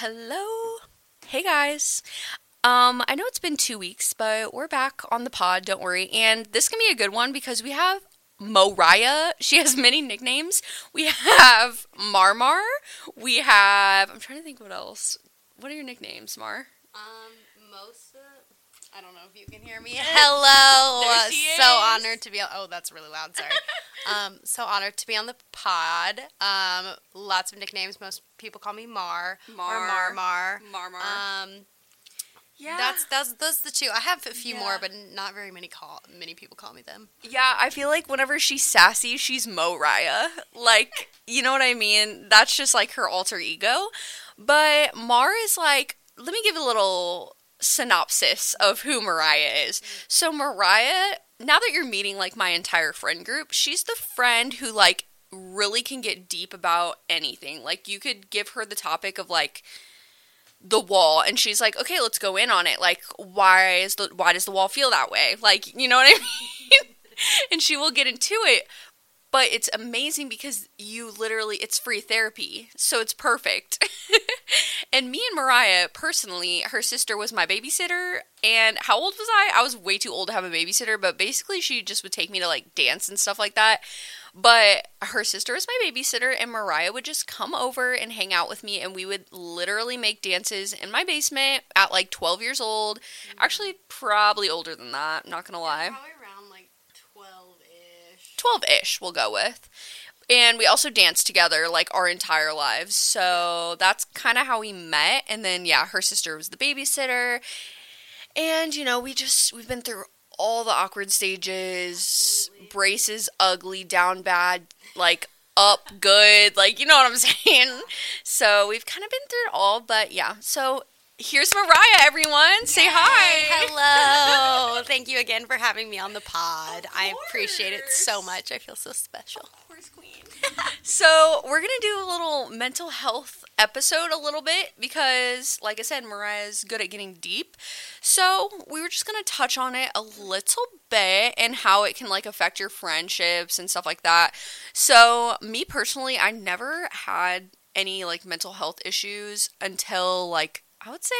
Hello. Hey guys. Um, I know it's been two weeks, but we're back on the pod, don't worry. And this can be a good one because we have Mariah. She has many nicknames. We have Marmar. We have I'm trying to think what else. What are your nicknames, Mar? Um, most I don't know if you can hear me. Hello. So honored to be on. Oh, that's really loud. Sorry. um, so honored to be on the pod. Um, lots of nicknames. Most people call me Mar, Mar. or Mar. Marmar. Um, yeah. that's that's those the two. I have a few Yeah. more, but not very many call many people call me them. Yeah, I feel like whenever she's sassy, she's Mariah. Like, you know what I mean? That's just like her alter ego. But Mar is like, let me give a little synopsis of who Mariah is. So, Mariah, now that you're meeting like my entire friend group, she's the friend who like really can get deep about anything. Like, you could give her the topic of like, the wall and she's like okay let's go in on it like why is the why does the wall feel that way like you know what i mean and she will get into it but it's amazing because you literally it's free therapy so it's perfect and me and mariah personally her sister was my babysitter and how old was i i was way too old to have a babysitter but basically she just would take me to like dance and stuff like that but her sister was my babysitter, and Mariah would just come over and hang out with me, and we would literally make dances in my basement at like 12 years old. Actually, probably older than that, not gonna lie around like twelve ish. 12 ish, we'll go with. And we also danced together like our entire lives. So that's kind of how we met. And then, yeah, her sister was the babysitter. And, you know, we just, we've been through all the awkward stages Absolutely. braces ugly, down bad, like up good. Like, you know what I'm saying? So we've kind of been through it all. But yeah, so here's Mariah, everyone. Say hi. Hello. Thank you again for having me on the pod. I appreciate it so much. I feel so special. Horse queen. so we're gonna do a little mental health episode a little bit because, like I said, Mariah's good at getting deep. So we were just gonna touch on it a little bit and how it can like affect your friendships and stuff like that. So me personally, I never had any like mental health issues until like I would say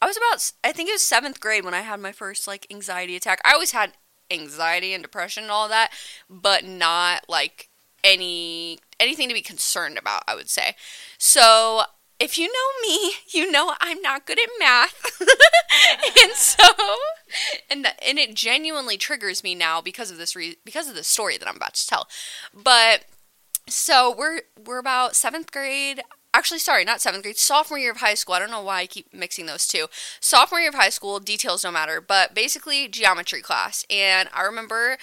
I was about I think it was seventh grade when I had my first like anxiety attack. I always had anxiety and depression and all that, but not like any anything to be concerned about, I would say. So if you know me, you know I'm not good at math. and so and th- and it genuinely triggers me now because of this re- because of the story that I'm about to tell. But so we're we're about 7th grade actually sorry not seventh grade sophomore year of high school. I don't know why i keep mixing those two. Sophomore year of high school details don't matter but basically geometry class. And i remember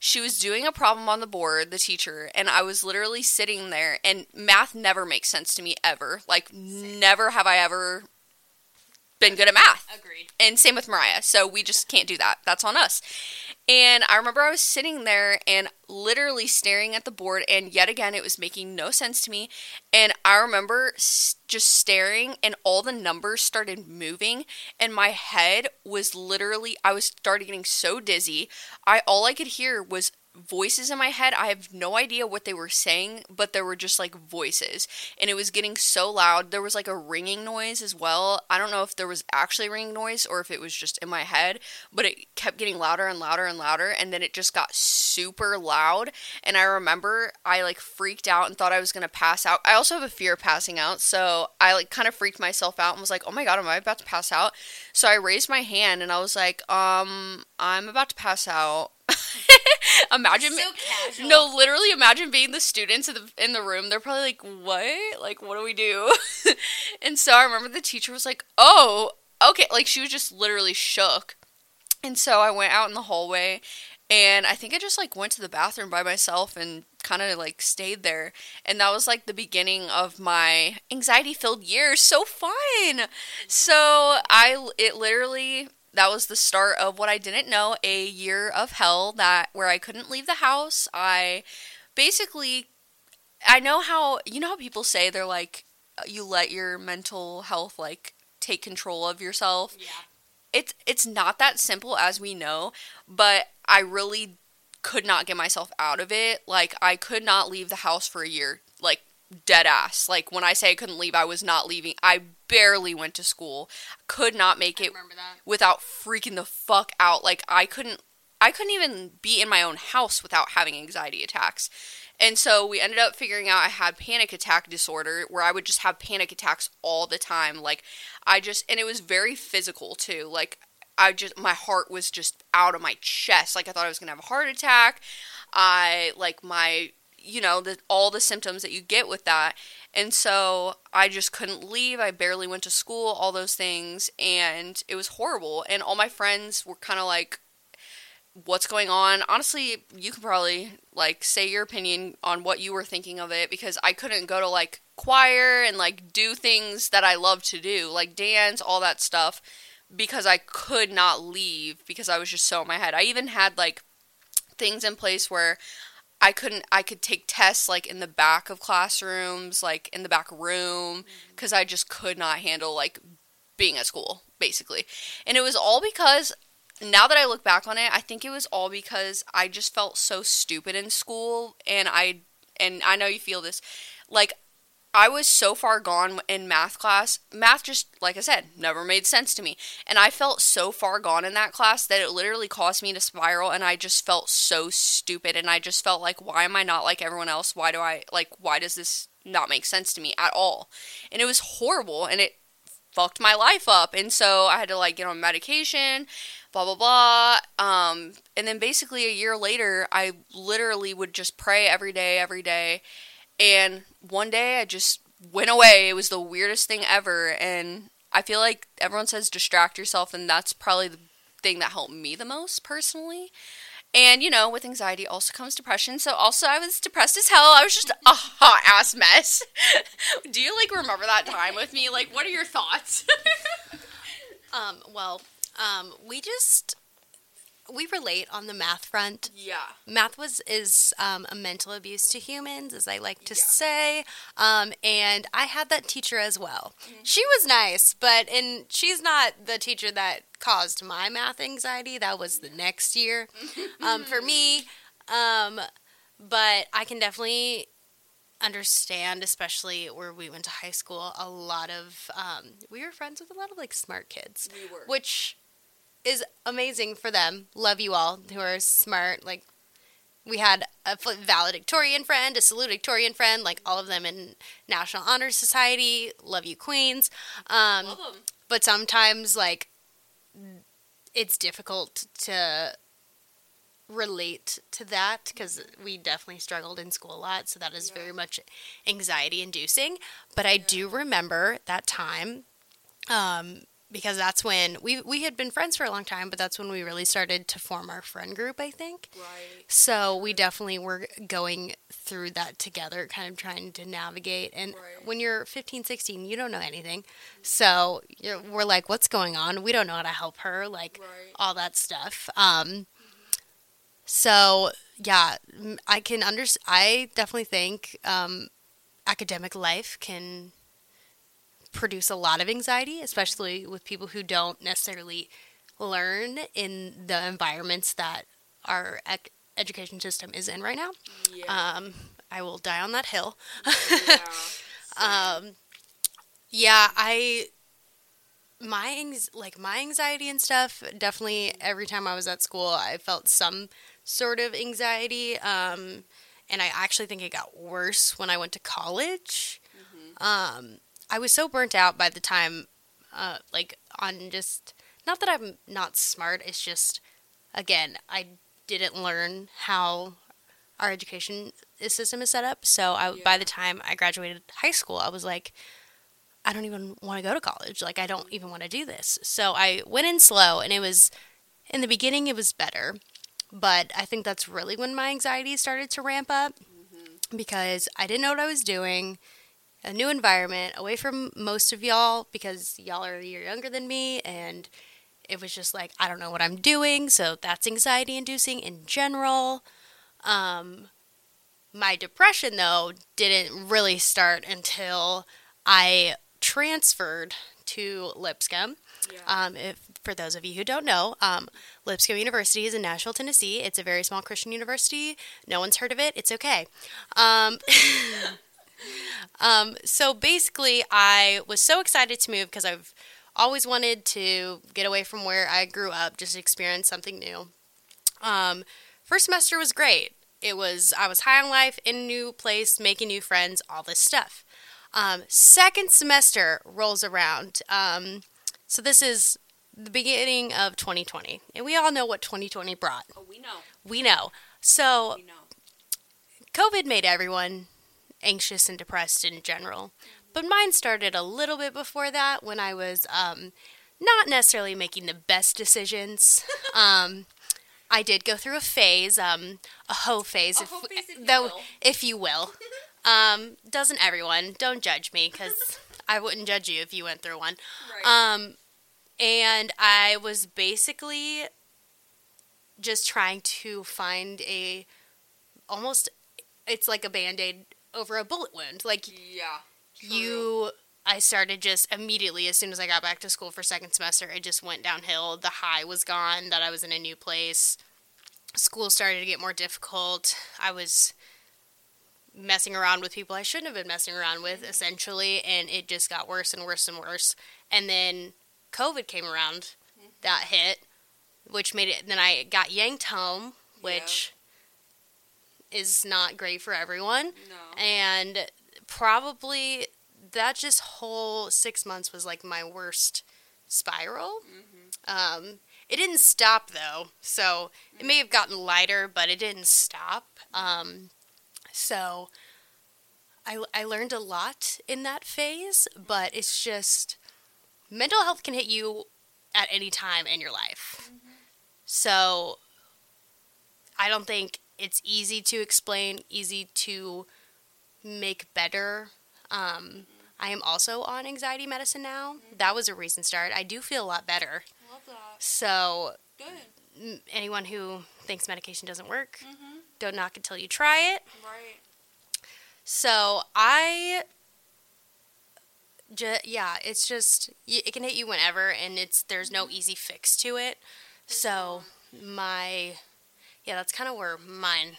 she was doing a problem on the board the teacher and i was literally sitting there and math never makes sense to me ever. Like never have i ever been good at math Agreed. and same with Mariah. So we just can't do that. That's on us. And I remember I was sitting there and literally staring at the board, and yet again, it was making no sense to me. And I remember s- just staring, and all the numbers started moving, and my head was literally, I was started getting so dizzy. I all I could hear was voices in my head. I have no idea what they were saying, but there were just like voices. And it was getting so loud. There was like a ringing noise as well. I don't know if there was actually ringing noise or if it was just in my head, but it kept getting louder and louder and louder. And then it just got super loud. And I remember I like freaked out and thought I was going to pass out. I also have a fear of passing out. So I like kind of freaked myself out and was like, oh my God, am I about to pass out? So I raised my hand and I was like, um, I'm about to pass out. imagine So no literally imagine being the students in the in the room. They're probably like what? Like what do we do? And so i remember the teacher was like oh okay. Like she was just literally shook. And so i went out in the hallway and i think i just like went to the bathroom by myself and kind of like stayed there. And that was like the beginning of my anxiety filled year. So fun! So i it literally that was the start of what I didn't know a year of hell that where I couldn't leave the house. I basically I know how you know how people say they're like uh, you let your mental health like take control of yourself. Yeah. It's it's not that simple as we know, but I really could not get myself out of it. Like I could not leave the house for a year. Dead ass. Like when I say I couldn't leave, I was not leaving. I barely went to school. Could not make it without freaking the fuck out. Like I couldn't I couldn't even be in my own house without having anxiety attacks. And so we ended up figuring out I had panic attack disorder where I would just have panic attacks all the time. Like I just and it was very physical too. Like I just my heart was just out of my chest. Like I thought I was going to have a heart attack. I like my you know, the all the symptoms that you get with that. And so I just couldn't leave. I barely went to school, all those things, and it was horrible. And all my friends were kind of like what's going on. Honestly, you could probably like say your opinion on what you were thinking of it because I couldn't go to like choir and like do things that I love to do, like dance, all that stuff because I could not leave because I was just so in my head. I even had like things in place where I couldn't I could take tests like in the back of classrooms, like in the back room mm-hmm. cuz I just could not handle like being at school basically. And it was all because now that I look back on it, I think it was all because I just felt so stupid in school and I and I know you feel this like I was so far gone in math class. Math just like I said, never made sense to me. And I felt so far gone in that class that it literally caused me to spiral and I just felt so stupid and I just felt like why am I not like everyone else? Why do I like why does this not make sense to me at all? And it was horrible and it fucked my life up. And so I had to like get on medication blah blah blah um and then basically a year later i literally would just pray every day every day and one day i just went away. It was the weirdest thing ever. And i feel like everyone says distract yourself and that's probably the thing that helped me the most personally. And you know with anxiety also comes depression. So also i was depressed as hell. I was just a hot ass mess. Do you like remember that time with me? Like what are your thoughts? Um, well, um, we just we relate on the math front. yeah Math was is um, a mental abuse to humans, as I like to Yeah. say. Um, and I had that teacher as well. She was nice, but and she's not the teacher that caused my math anxiety. That was the next year um, for me. Um, but I can definitely understand, especially where we went to high school. A lot of um, we were friends with a lot of like smart kids we were which is amazing for them. Love you all who are smart. Like we had a valedictorian friend, a salutatorian friend, like all of them in National Honor Society. Love you, Queens. Um, Love 'em. but sometimes like it's difficult to relate to that because we definitely struggled in school a lot so that is very much anxiety inducing but i do remember that time um, because that's when we we had been friends for a long time but that's when we really started to form our friend group i think Right. so we definitely were going through that together, kind of trying to navigate. And Right. when you're 15, 16, you don't know anything. So you're, we're like, what's going on? We don't know how to help her, like Right. all that stuff. Um, so yeah, I can under. I definitely think um, academic life can produce a lot of anxiety, especially with people who don't necessarily learn in the environments that our ec- education system is in right now. Yeah. Um, I will die on that hill. yeah. Um, yeah, I my anx- like my anxiety and stuff. Definitely, every time I was at school, I felt some sort of anxiety. Um, and I actually think it got worse when I went to college. Um, I was so burnt out by the time, uh, like on just not that I'm not smart. It's just again, I didn't learn how our education system is set up. So I, by the time I graduated high school, I was like, I don't even want to go to college. Like, I don't even want to do this. So I went in slow, and it was in the beginning, it was better. But I think that's really when my anxiety started to ramp up because I didn't know what I was doing. A new environment, away from most of y'all because y'all are a year younger than me, and it was just like I don't know what I'm doing. So that's anxiety inducing in general. Um, my depression though didn't really start until I transferred to Lipscomb. Yeah. Um, if, for those of you who don't know, um, Lipscomb University is in Nashville, Tennessee. It's a very small Christian university. No one's heard of it. It's okay. Um, um, so basically, I was so excited to move because I've always wanted to get away from where I grew up, just experience something new. Um, first semester was great. It was I was high on life, in a new place, making new friends, all this stuff. Um, second semester rolls around. Um, so this is the beginning of 2020, and we all know what 2020 brought. Oh, we know. We know. So We know. COVID made everyone anxious and depressed in general. But mine started a little bit before that when I was um, not necessarily making the best decisions. um, I did go through a phase, um, a hoe phase, A hoe phase, if though, if you will. Um, doesn't everyone? Don't judge me because I wouldn't judge you if you went through one. Right. Um, and I was basically just trying to find a almost it's like a band-aid over a bullet wound. Like yeah. True. you I started just immediately as soon as I got back to school for second semester, it just went downhill. The high was gone that I was in a new place. School started to get more difficult. I was messing around with people I shouldn't have been messing around with mm-hmm. essentially and it just got worse and worse and worse. And then COVID came around. Mm-hmm. That hit which made it then I got yanked home, which is not great for everyone No. and probably that just whole six months was like my worst spiral. Um, it didn't stop though, so it may have gotten lighter, but it didn't stop. Um, so I, I learned a lot in that phase, but it's just mental health can hit you at any time in your life. So I don't think it's easy to explain, easy to make better. Um, I am also on anxiety medicine now. That was a recent start. I do feel a lot better. Love that. So, Good. anyone who thinks medication doesn't work, Mm-hmm. don't knock it till you try it. Right. So, I. Ju- yeah, it's just y- it can hit you whenever, and it's there's no easy fix to it. So my yeah, that's kind of where mine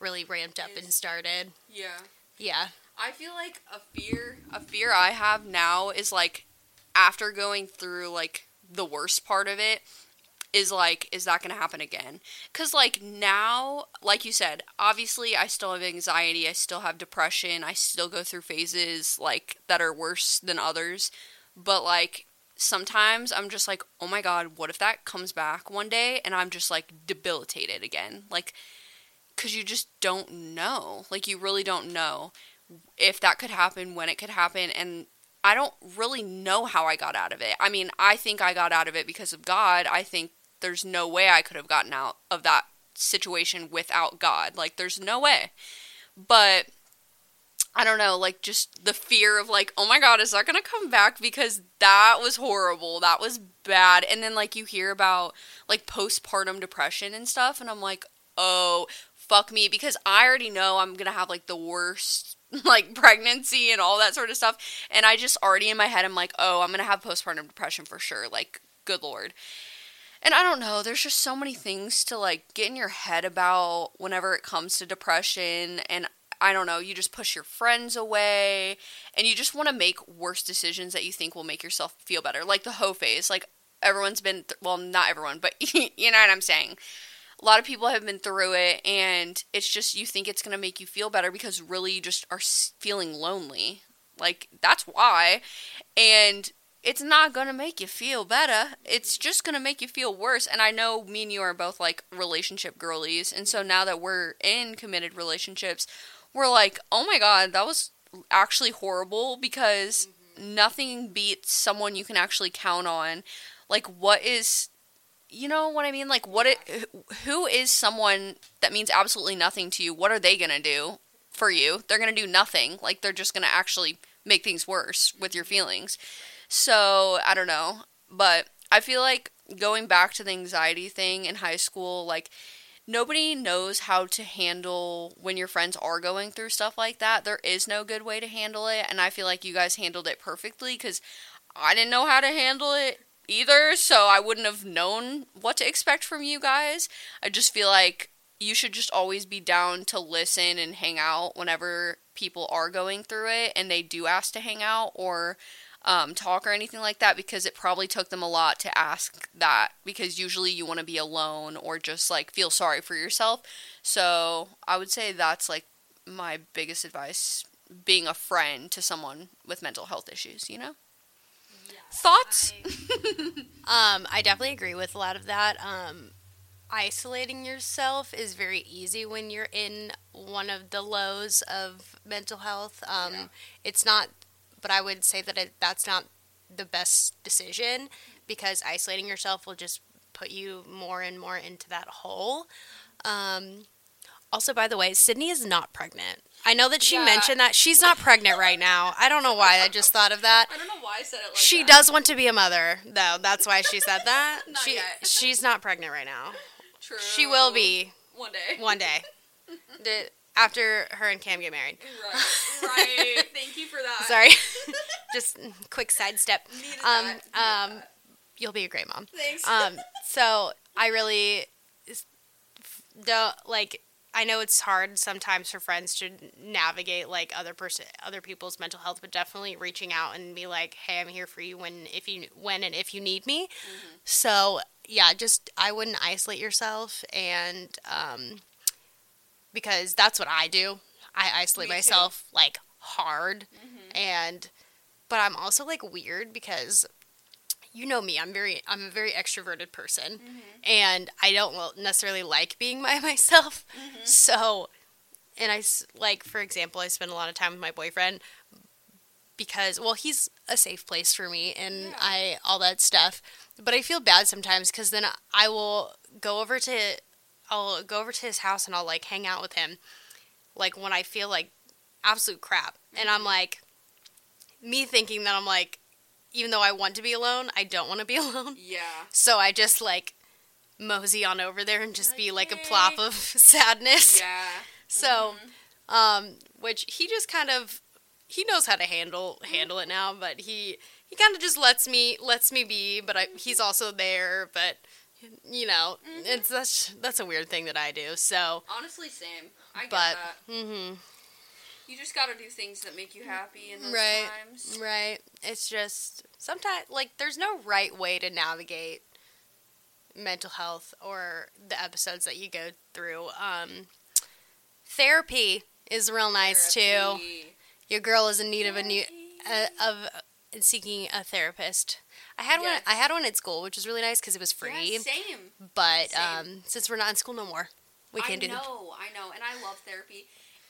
really ramped up and started. Yeah. Yeah, I feel like a fear a fear I have now is like after going through like the worst part of it is like is that going to happen again? Cuz like now like you said, obviously I still have anxiety, I still have depression, I still go through phases like that are worse than others, but like sometimes I'm just like, "Oh my god, what if that comes back one day and I'm just like debilitated again?" Like cuz you just don't know. Like you really don't know if that could happen, when it could happen, and I don't really know how I got out of it. I mean, I think I got out of it because of God. I think there's no way I could have gotten out of that situation without God. Like, there's no way. But I don't know, like, just the fear of, like, oh my God, is that to come back? Because that was horrible. That was bad. And then, like, you hear about, like, postpartum depression and stuff, and I'm like, oh, fuck me. Because I already know I'm to have, like, the worst like pregnancy and all that sort of stuff. And I just already in my head, I'm like, oh, I'm gonna have postpartum depression for sure. Like, good lord. And I don't know, there's just so many things to like get in your head about whenever it comes to depression. And I don't know, you just push your friends away and you just want to make worse decisions that you think will make yourself feel better. Like the hoe phase. Like, everyone's been, th- well, not everyone, but you know what I'm saying a lot of people have been through it and it's just you think it's going to make you feel better because really you just are feeling lonely like that's why and it's not going to make you feel better it's just going to make you feel worse and i know me and you are both like relationship girlies and so now that we're in committed relationships we're like oh my god that was actually horrible because mm-hmm. nothing beats someone you can actually count on like what is you know what I mean? Like, what it, who is someone that means absolutely nothing to you? What are they gonna do for you? They're gonna do nothing. Like, they're just gonna actually make things worse with your feelings. So I don't know, but I feel like going back to the anxiety thing in high school, like nobody knows how to handle when your friends are going through stuff like that. There is no good way to handle it, and I feel like you guys handled it perfectly because I didn't know how to handle it either, so I wouldn't have known what to expect from you guys. I just feel like you should just always be down to listen and hang out whenever people are going through it and they do ask to hang out or um, talk or anything like that because it probably took them a lot to ask that because usually you want to be alone or just like feel sorry for yourself. So I would say that's like my biggest advice being a friend to someone with mental health issues, you know? Thoughts? Um, I definitely agree with a lot of that. Um, isolating yourself is very easy when you're in one of the lows of mental health. Um, Yeah. It's not, but I would say that it, that's not the best decision because isolating yourself will just put you more and more into that hole. Um, also, by the way, Sydney is not pregnant. I know that she Yeah. mentioned that she's not pregnant right now. I don't know why. I just thought of that. I don't know why I said it like she that. does want to be a mother, though. That's why she said that. She yet. she's not pregnant right now. True. She will be one day. one day. After her and Cam get married. Right. Right. Thank you for that. Sorry. Just quick sidestep. Um. Um. You'll be a great mom. Thanks. Um, so I really don't like. I know it's hard sometimes for friends to navigate like other person, other people's mental health, but definitely reaching out and be like, "Hey, I'm here for you when if you when and if you need me." So yeah, just I wouldn't isolate yourself, and um, because that's what I do. I isolate Me too. myself like hard, and but I'm also like weird because you know me i'm very i'm a very extroverted person Mm-hmm. and i don't necessarily like being by myself Mm-hmm. so and i like for example i spend a lot of time with my boyfriend because well he's a safe place for me and Yeah. i all that stuff but i feel bad sometimes because then i will go over to i'll go over to his house and i'll like hang out with him like when i feel like absolute crap. And i'm mm-hmm. like me thinking that i'm like even though i want to be alone i don't want to be alone. Yeah. so i just like mosey on over there and just be like a plop of sadness. Yeah. so mm-hmm. um which he just kind of he knows how to handle handle it mm-hmm. now but he he kind of just lets me lets me be but I, he's also there but you know it's that's that's a weird thing that i do so Honestly, same. I get but that. mhm You just got to do things that make you happy in those Right. times. Right. It's just sometimes like there's no right way to navigate mental health or the episodes that you go through. Um, therapy is real nice too. Your girl is in need of a new uh, of seeking a therapist. I had one. I had one at school, which was really nice because it was free. Yeah, same. but same. um, since we're not in school no more, we can't I do that. know, I know, and I love therapy.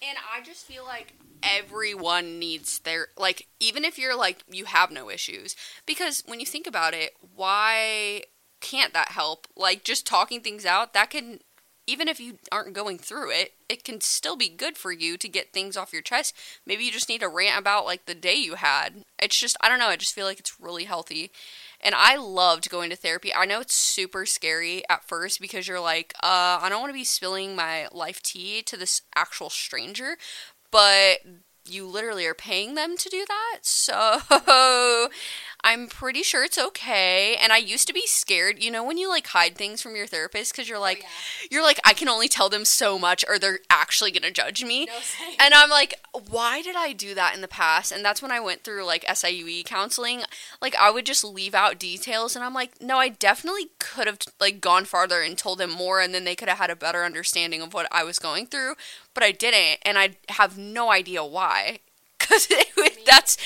And I just feel like everyone needs their like even if you're like you have no issues because when you think about it, why can't that help? Like just talking things out, that can even if you aren't going through it, it can still be good for you to get things off your chest. Maybe you just need to rant about like the day you had. It's just I don't know, I just feel like it's really healthy. And I loved going to therapy. I know it's super scary at first because you're like, uh, I don't want to be spilling my life tea to this actual stranger, but you literally are paying them to do that. So I'm pretty sure it's okay. And I used to be scared, you know, when you like hide things from your therapist because you're oh, like, you're like, I can only tell them so much or they're actually going to judge me. And I'm like, why did I do that in the past? And that's when I went through like SIUE counseling. Like I would just leave out details and I'm like, no, I definitely could have like gone farther and told them more and then they could have had a better understanding of what I was going through, but I didn't and I have no idea why. Cuz that's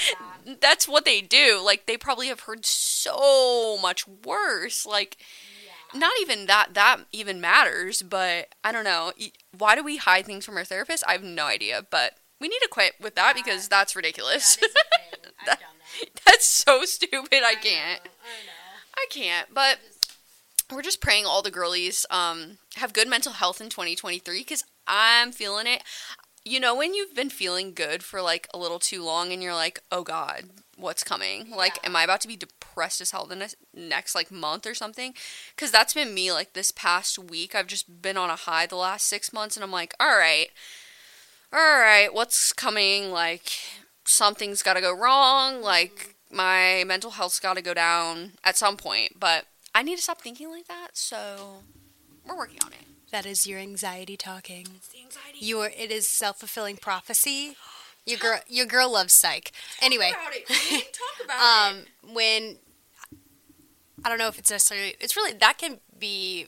that's what they do. Like they probably have heard so much worse. Like not even that that even matters, but I don't know. Why do we hide things from our therapist? I have no idea, but we need to quit with that because that's ridiculous. That is a thing. I've done that. that's so stupid. I can't. I know. I can't. But we're just praying all the girlies um have good mental health in 2023 because I'm feeling it. You know when you've been feeling good for like a little too long and you're like, oh god, what's coming? Like, Yeah. am I about to be depressed as hell the ne- next like month or something? Because that's been me like this past week. I've just been on a high the last six months and I'm like, all right, all right, what's coming? Like, something's got to go wrong. Like, mm-hmm. my mental health's got to go down at some point. But I need to stop thinking like that. So, we're working on it. That is your anxiety talking. It's the anxiety. You are. It is self fulfilling prophecy. Your girl. Your girl loves psych. Anyway, Talk about it. queen. Talk about um, it. when I don't know if it's necessarily. It's really that can be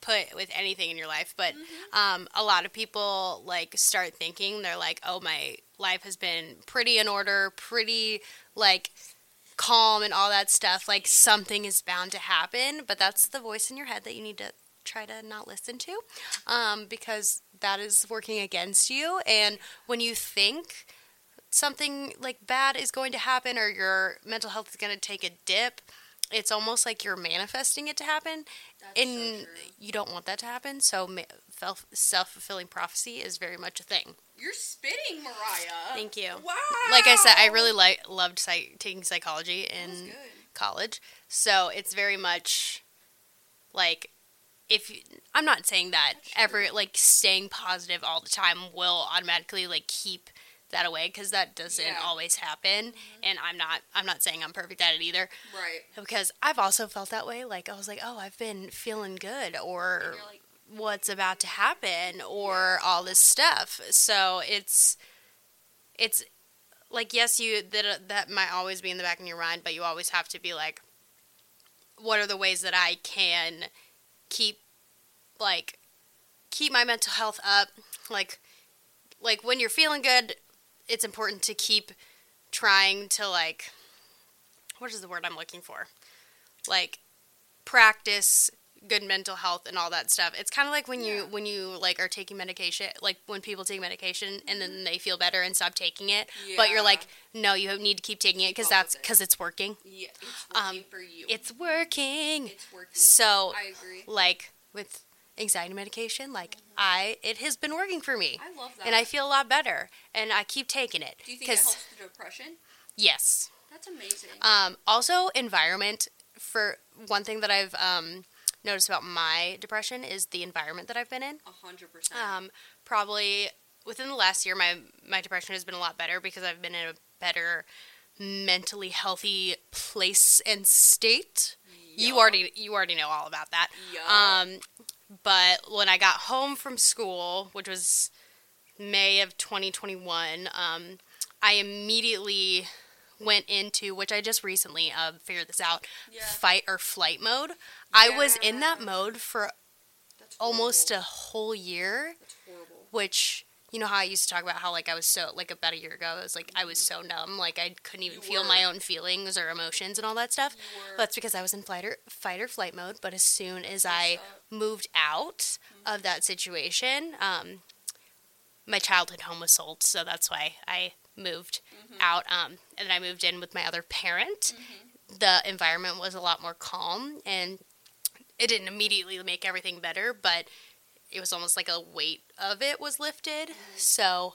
put with anything in your life, but um, a lot of people like start thinking they're like, oh, my life has been pretty in order, pretty like calm and all that stuff. Like something is bound to happen, but that's the voice in your head that you need to try to not listen to um, because that is working against you. And when you think something like bad is going to happen or your mental health is going to take a dip, it's almost like you're manifesting it to happen, That's and true. you don't want that to happen. So self fulfilling prophecy is very much a thing. You're spitting, Mariah. Thank you. Wow. Like I said, I really like loved psych- taking psychology in college, so it's very much like if you, I'm not saying that ever like staying positive all the time will automatically like keep that away because that doesn't Yeah. Mm-hmm. always happen and I'm not I'm not saying I'm perfect at it either Right. because I've also felt that way like I was like oh I've been feeling good or like, what's about to happen or all this stuff. So it's it's like yes, you that that might always be in the back of your mind, but you always have to be like, what are the ways that I can keep like keep my mental health up? Like like when you're feeling good, it's important to keep trying to like what is the word I'm looking for? Like practice good mental health and all that stuff. It's kind of like when you Yeah. when you like are taking medication, like when people take medication and then they feel better and stop taking it, but you're like, no, you need to keep taking it because that's with it. because it's working. yeah, it's Um, working for you. It's working. It's working. So, I agree. like with anxiety medication, like I it has been working for me. I love that. And I feel a lot better, and I keep taking it. Do you think it helps the depression? yes, That's amazing. Um, also, environment. For one thing that I've um, noticed about my depression is the environment that I've been in. A hundred percent. Um, probably within the last year, my my depression has been a lot better because I've been in a better mentally healthy place and state. You already you already know all about that. Yeah. Um, but when I got home from school, which was May of 2021, um, I immediately went into which I just recently uh, figured this out Yeah. fight or flight mode. I was in that mode for almost a whole year, which you know how I used to talk about how like I was so like about a year ago I was like I was so numb like I couldn't even You feel were. my own feelings or emotions and all that stuff. That's because I was in flight or fight or flight mode. But as soon as I moved out of that situation, um, my childhood home was sold, so that's why I moved out. Um, and then I moved in with my other parent. The environment was a lot more calm, and it didn't immediately make everything better, but it was almost like a weight of it was lifted. So,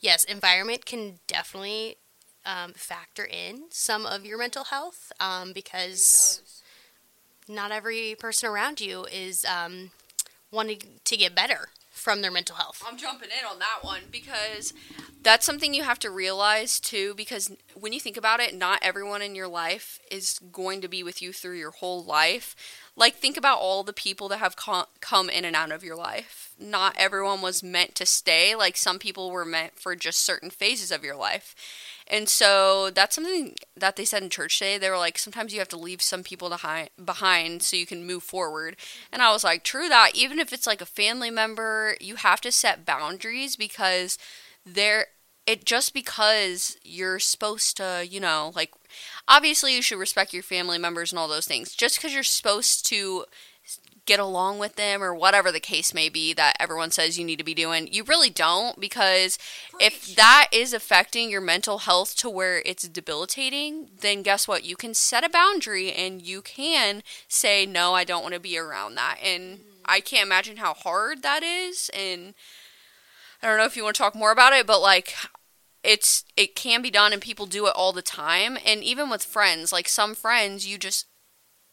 yes, environment can definitely um, factor in some of your mental health um, because not every person around you is um, wanting to get better from their mental health. I'm jumping in on that one because that's something you have to realize too. Because when you think about it, not everyone in your life is going to be with you through your whole life. Like, think about all the people that have co- come in and out of your life. Not everyone was meant to stay. Like, some people were meant for just certain phases of your life. And so that's something that they said in church today. They were like, sometimes you have to leave some people behind, so you can move forward. And I was like, true that. Even if it's like a family member, you have to set boundaries because they're it just because you're supposed to, you know, like obviously you should respect your family members and all those things. Just because you're supposed to get along with them or whatever the case may be that everyone says you need to be doing, you really don't because if that is affecting your mental health to where it's debilitating, then guess what? You can set a boundary and you can say no, I don't want to be around that. And mm. I can't imagine how hard that is and I don't know if you want to talk more about it, but like it's it can be done and people do it all the time and even with friends, like some friends you just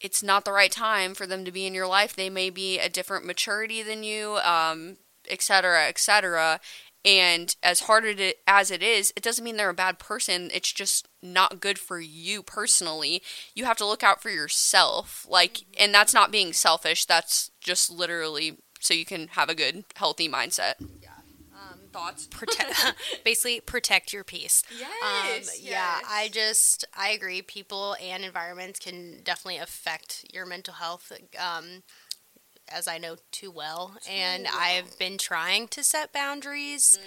it's not the right time for them to be in your life. They may be a different maturity than you, um, et cetera, et cetera. And as hard as it is, it doesn't mean they're a bad person. It's just not good for you personally. You have to look out for yourself. Like, and that's not being selfish. That's just literally so you can have a good, healthy mindset. Yeah. Thoughts? protect basically protect your peace. Um, yeah, I just I agree. People and environments can definitely affect your mental health. Um, as I know too well, and well. I've been trying to set boundaries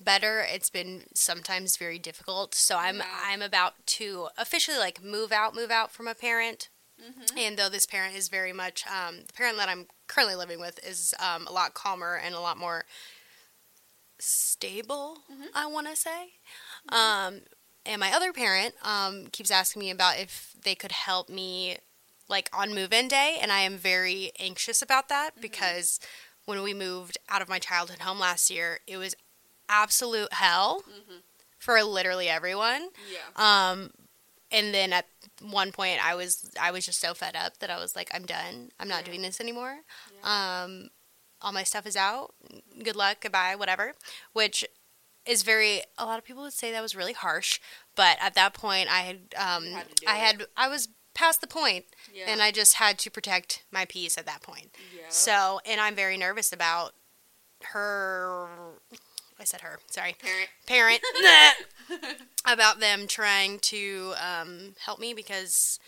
better. It's been sometimes very difficult. So I'm Yeah. I'm about to officially like move out, move out from a parent. Mm-hmm. And though this parent is very much um, the parent that I'm currently living with is um, a lot calmer and a lot more stable, Mm-hmm. I want to say. Um, and my other parent um, keeps asking me about if they could help me, like on move-in day, and I am very anxious about that Mm-hmm. because when we moved out of my childhood home last year, it was absolute hell for literally everyone. Yeah. Um, and then at one point, I was I was just so fed up that I was like, I'm done. I'm not Yeah. doing this anymore. Um, all my stuff is out. Good luck. Goodbye. Whatever. Which is very. A lot of people would say that was really harsh, but at that point, I had um, had I had I was past the point, Yeah. and I just had to protect my peace at that point. yeah. So, and I'm very nervous about her. I said her. Sorry parent. parent about them trying to um, help me because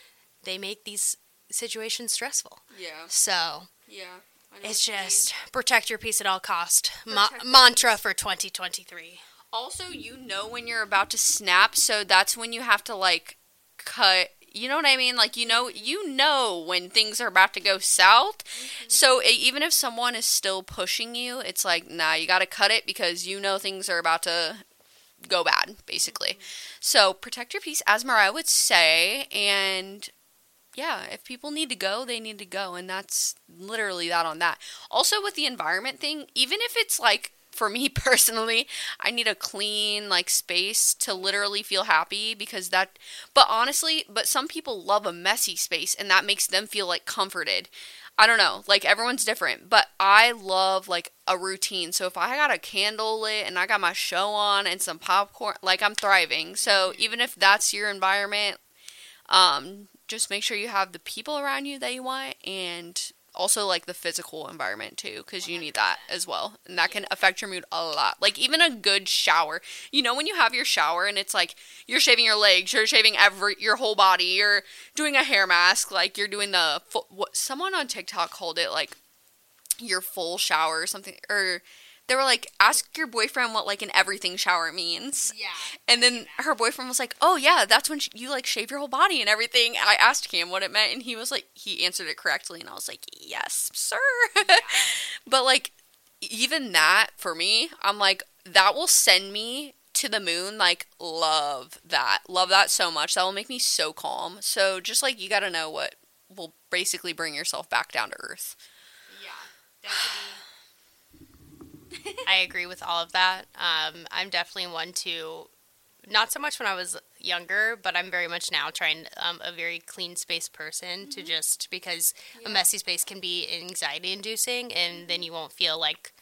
they make these situations stressful. Yeah. So Yeah. It's just protect your peace at all cost. Ma- mantra for 2023. Also, you know when you're about to snap, so that's when you have to like cut. You know what I mean? Like you know, you know when things are about to go south. Mm-hmm. So e- even if someone is still pushing you, it's like, nah, you got to cut it because you know things are about to go bad, basically. Mm-hmm. So protect your peace, as Mariah would say, and yeah, if people need to go, they need to go, and that's literally that on that. Also, with the environment thing, even if it's like for me personally, I need a clean like space to literally feel happy because that. But honestly, but some people love a messy space, and that makes them feel like comforted. I don't know, like everyone's different, but I love like a routine. So if I got a candle lit and I got my show on and some popcorn, like I'm thriving. So even if that's your environment, um, just make sure you have the people around you that you want and also like the physical environment too because you need that as well and that can affect your mood a lot. Like even a good shower you know when you have your shower and it's like you're shaving your legs you're shaving every your whole body you're doing a hair mask like you're doing the what someone on tiktok called it like your full shower or something or they were like ask your boyfriend what like an everything shower means Yeah. and then her boyfriend was like, "Oh yeah, that's when you like shave your whole body and everything." And I asked him what it meant, and he was like, he answered it correctly, and I was like, "Yes, sir." but like, even that for me, I'm like, that will send me to the moon. Like, love that, love that so much. That will make me so calm. So just like you got to know what will basically bring yourself back down to earth. Yeah. I agree with all of that. Um, I'm definitely one to, not so much when I was younger, but I'm very much now trying um, a very clean space person to just because a messy space can be anxiety inducing, and then you won't feel like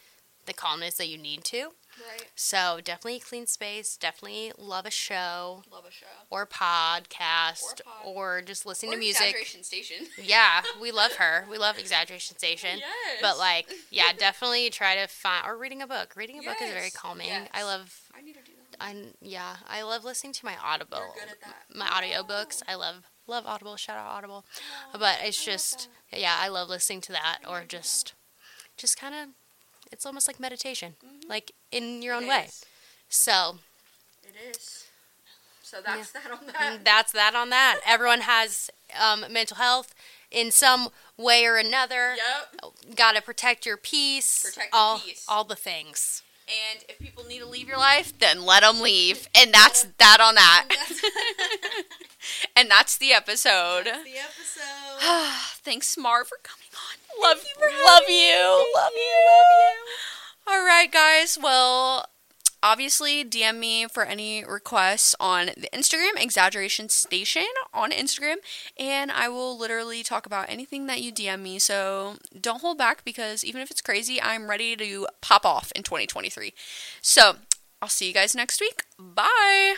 the calmness that you need to. Right. So definitely a clean space. Definitely love a show Love a show. or podcast Or or, just listening to music. station. Yeah, we love her. We love Exaggeration Station. Yes. But like, yeah, definitely try to find or reading a book. Reading a book is very calming. yes. I love. I need to do that. I yeah, I love listening to my Audible. You're good at that. My audiobooks. I love love Audible. Shout out Audible. But it's just yeah, I love listening to that or just just kind of it's almost like meditation, like in your own way. So It is. So that's that on that. that's that on that. Everyone has um, mental health in some way or another. Yep. Got to protect your peace. Protect your all, peace. All the things. And if people need to leave your life, then let them leave. And that's that on that. and that's the episode. the episode. Thanks, Mar, for coming on. Love you. love you. Love you. All right, guys. Well, obviously, DM me for any requests on the Instagram, Exaggeration Station on Instagram, and I will literally talk about anything that you DM me. So don't hold back because even if it's crazy, I'm ready to pop off in 2023. So I'll see you guys next week. Bye.